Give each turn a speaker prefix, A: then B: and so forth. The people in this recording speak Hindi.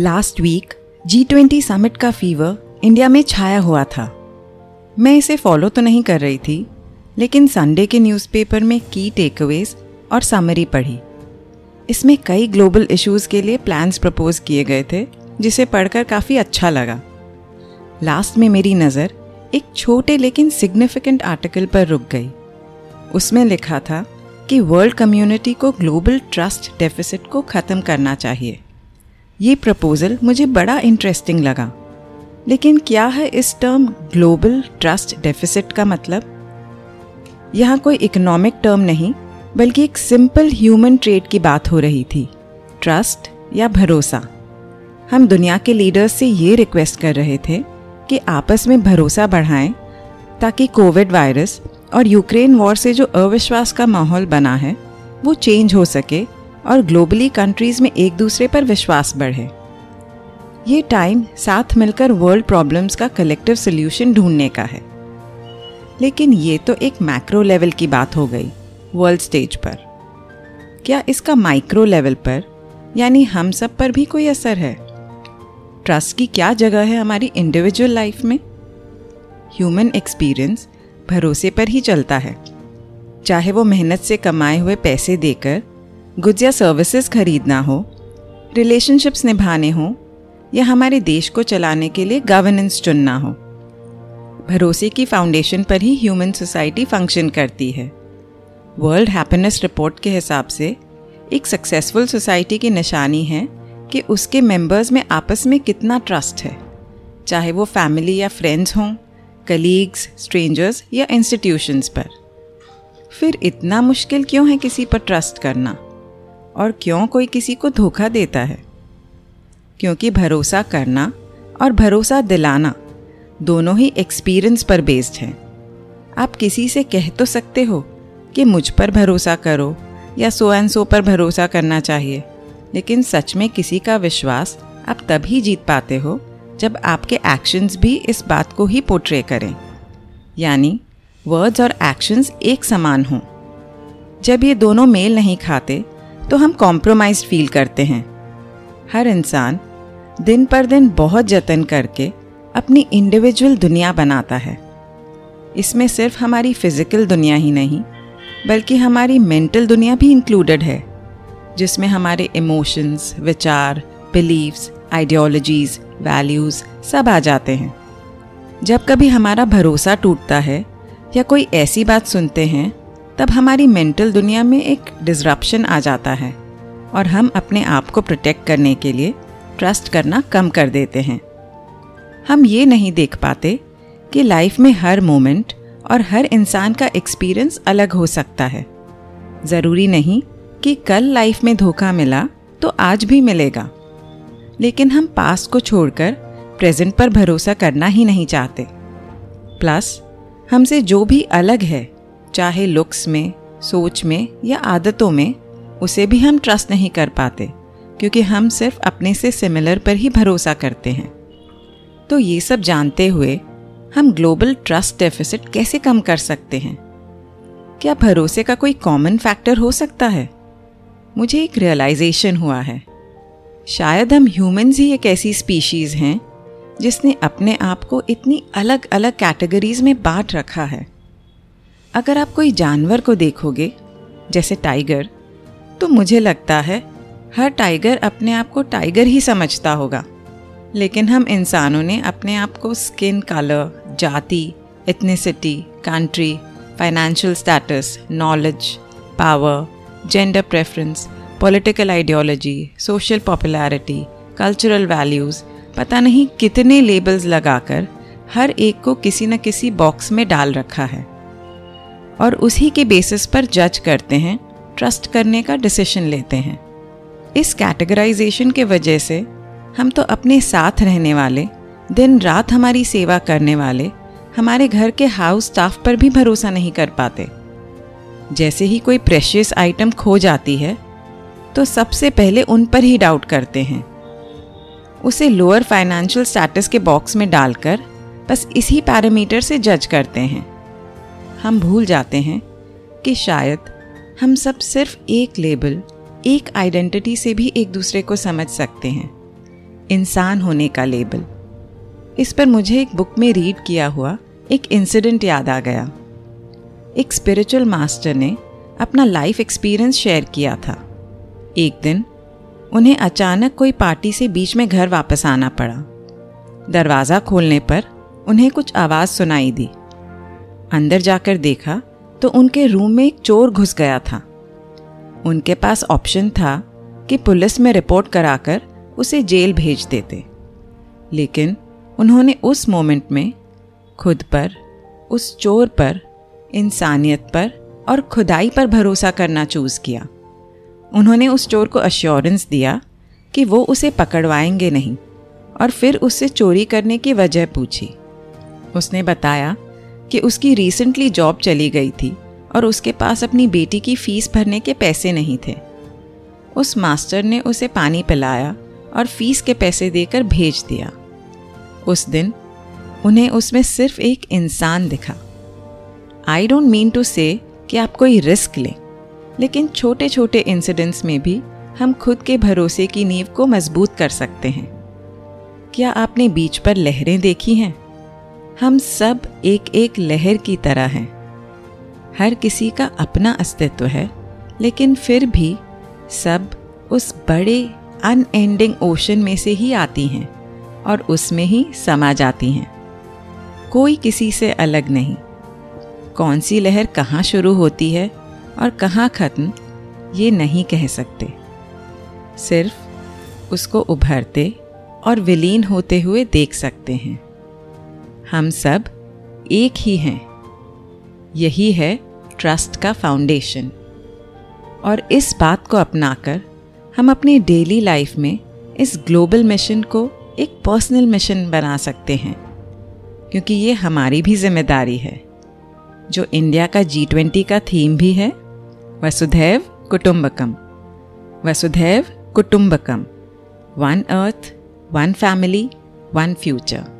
A: Last week G twenty summit का फीवर इंडिया में छाया हुआ था। मैं इसे फॉलो तो नहीं कर रही थी, लेकिन संडे के न्यूज़पेपर में की टेकअवेज और समरी पढ़ी। इसमें कई ग्लोबल इश्यूज़ के लिए प्लान्स प्रपोज किए गए थे, जिसे पढ़कर काफ़ी अच्छा लगा। लास्ट में मेरी नज़र एक छोटे लेकिन सिग्निफिकेंट आर्टिकल पर रुक गई। उसमें लिखा था कि वर्ल्ड कम्युनिटी को ग्लोबल ट्रस्ट डेफिसिट को ख़त्म करना चाहिए। ये प्रपोज़ल मुझे बड़ा इंटरेस्टिंग लगा। लेकिन क्या है इस टर्म ग्लोबल ट्रस्ट डेफिसिट का मतलब? यहाँ कोई इकोनॉमिक टर्म नहीं, बल्कि एक सिंपल ह्यूमन ट्रेड की बात हो रही थी ट्रस्ट या भरोसा। हम दुनिया के लीडर्स से ये रिक्वेस्ट कर रहे थे कि आपस में भरोसा बढ़ाएँ, ताकि कोविड वायरस और यूक्रेन वॉर से जो अविश्वास का माहौल बना है, वो चेंज हो सके और ग्लोबली कंट्रीज़ में एक दूसरे पर विश्वास बढ़े। ये टाइम साथ मिलकर वर्ल्ड प्रॉब्लम्स का कलेक्टिव सोल्यूशन ढूँढने का है। लेकिन ये तो एक मैक्रो लेवल की बात हो गई वर्ल्ड स्टेज पर। क्या इसका माइक्रो लेवल पर, यानी हम सब पर भी कोई असर है? ट्रस्ट की क्या जगह है हमारी इंडिविजुअल लाइफ में? ह्यूमन एक्सपीरियंस भरोसे पर ही चलता है। चाहे वो मेहनत से कमाए हुए पैसे देकर गुड्स या सर्विसेज़ खरीदना हो रिलेशनशिप्स निभाने हो, या हमारे देश को चलाने के लिए गवर्नेंस चुनना हो, भरोसे की फाउंडेशन पर ही ह्यूमन सोसाइटी फ़ंक्शन करती है। वर्ल्ड हैप्पीनेस रिपोर्ट के हिसाब से, एक सक्सेसफुल सोसाइटी की निशानी है कि उसके मेंबर्स में आपस में कितना ट्रस्ट है। चाहे वो फैमिली या फ्रेंड्स हों कलीग्स स्ट्रेंजर्स या इंस्टीट्यूशंस पर। फिर इतना मुश्किल क्यों है किसी पर ट्रस्ट करना? और क्यों कोई किसी को धोखा देता है? क्योंकि भरोसा करना और भरोसा दिलाना दोनों ही एक्सपीरियंस पर बेस्ड हैं। आप किसी से कह तो सकते हो कि मुझ पर भरोसा करो या सो एंड सो पर भरोसा करना चाहिए, लेकिन सच में किसी का विश्वास आप तभी जीत पाते हो जब आपके एक्शंस भी इस बात को ही पोट्रे करें। यानी वर्ड्स और एक्शंस एक समान हों। जब ये दोनों मेल नहीं खाते तो हम कॉम्प्रोमाइज फील करते हैं। हर इंसान दिन पर दिन बहुत जतन करके अपनी इंडिविजुअल दुनिया बनाता है। इसमें सिर्फ़ हमारी फ़िज़िकल दुनिया ही नहीं, बल्कि हमारी मेंटल दुनिया भी इंक्लूडेड है, जिसमें हमारे इमोशंस विचार बिलीव्स आइडियोलॉजीज वैल्यूज़ सब आ जाते हैं। जब कभी हमारा भरोसा टूटता है या कोई ऐसी बात सुनते हैं तब हमारी मेंटल दुनिया में एक डिस्ट्रप्शन आ जाता है और हम अपने आप को प्रोटेक्ट करने के लिए ट्रस्ट करना कम कर देते हैं। हम ये नहीं देख पाते कि लाइफ में हर मोमेंट और हर इंसान का एक्सपीरियंस अलग हो सकता है। ज़रूरी नहीं कि कल लाइफ में धोखा मिला तो आज भी मिलेगा। लेकिन हम पास को छोड़कर प्रेजेंट पर भरोसा करना ही नहीं चाहते। प्लस हमसे जो भी अलग है चाहे लुक्स में, सोच में या आदतों में, उसे भी हम ट्रस्ट नहीं कर पाते, क्योंकि हम सिर्फ़ अपने से सिमिलर पर ही भरोसा करते हैं। तो ये सब जानते हुए, हम ग्लोबल ट्रस्ट डेफिसिट कैसे कम कर सकते हैं? क्या भरोसे का कोई कॉमन फैक्टर हो सकता है? मुझे एक रियलाइजेशन हुआ है। शायद हम ह्यूमंस ही एक ऐसी स्पीशीज़ हैं, जिसने अपने आप को इतनी अलग अलग कैटेगरीज में बांट रखा है। अगर आप कोई जानवर को देखोगे, जैसे टाइगर तो मुझे लगता है हर टाइगर अपने आप को टाइगर ही समझता होगा। लेकिन हम इंसानों ने अपने आप को स्किन कलर जाति ethnicity country financial status knowledge power gender preference political ideology social popularity cultural values पता नहीं कितने लेबल्स लगाकर हर एक को किसी न किसी बॉक्स में डाल रखा है। और उसी के बेसिस पर जज करते हैं ट्रस्ट करने का डिसीशन लेते हैं। इस कैटेगराइजेशन के वजह से हम तो अपने साथ रहने वाले, दिन रात हमारी सेवा करने वाले, हमारे घर के हाउस स्टाफ पर भी भरोसा नहीं कर पाते। जैसे ही कोई प्रेशियस आइटम खो जाती है तो सबसे पहले उन पर ही डाउट करते हैं। उसे लोअर फाइनेंशियल स्टेटस के बॉक्स में डालकर बस इसी पैरामीटर से जज करते हैं। हम भूल जाते हैं कि शायद हम सब सिर्फ़ एक लेबल, एक आइडेंटिटी से भी एक दूसरे को समझ सकते हैं। इंसान होने का लेबल। इस पर मुझे एक बुक में रीड किया हुआ एक इंसिडेंट याद आ गया। एक स्पिरिचुअल मास्टर ने अपना लाइफ एक्सपीरियंस शेयर किया था। एक दिन, उन्हें अचानक कोई पार्टी से बीच में घर वापस आना पड़ा। दरवाज़ा खोलने पर उन्हें कुछ आवाज़ सुनाई दी। अंदर जाकर देखा तो उनके रूम में एक चोर घुस गया था। उनके पास ऑप्शन था कि पुलिस में रिपोर्ट कराकर उसे जेल भेज देते। लेकिन उन्होंने उस मोमेंट में खुद पर, उस चोर पर, इंसानियत पर और खुदाई पर भरोसा करना चूज़ किया। उन्होंने उस चोर को अश्योरेंस दिया कि वो उसे पकड़वाएँगे नहीं और फिर उससे चोरी करने की वजह पूछी। उसने बताया कि उसकी रिसेंटली जॉब चली गई थी और उसके पास अपनी बेटी की फ़ीस भरने के पैसे नहीं थे। उस मास्टर ने उसे पानी पिलाया और फ़ीस के पैसे देकर भेज दिया। उस दिन उन्हें उसमें सिर्फ़ एक इंसान दिखा। आई डोंट मीन टू से कि आप कोई रिस्क लें, लेकिन छोटे छोटे इंसिडेंट्स में भी हम खुद के भरोसे की नींव को मज़बूत कर सकते हैं। क्या आपने बीच पर लहरें देखी हैं? हम सब एक एक लहर की तरह हैं। हर किसी का अपना अस्तित्व है, लेकिन फिर भी सब उस बड़े अनएंडिंग ओशन में से ही आती हैं और उसमें ही समा जाती हैं। कोई किसी से अलग नहीं। कौन सी लहर कहाँ शुरू होती है और कहाँ ख़त्म, ये नहीं कह सकते। सिर्फ़ उसको उभरते और विलीन होते हुए देख सकते हैं। हम सब एक ही हैं। यही है ट्रस्ट का फाउंडेशन और इस बात को अपनाकर हम अपनी डेली लाइफ में इस ग्लोबल मिशन को एक पर्सनल मिशन बना सकते हैं। क्योंकि ये हमारी भी ज़िम्मेदारी है। जो इंडिया का जी ट्वेंटी का थीम भी है, वसुधैव कुटुंबकम। वसुधैव कुटुंबकम। One earth one family one future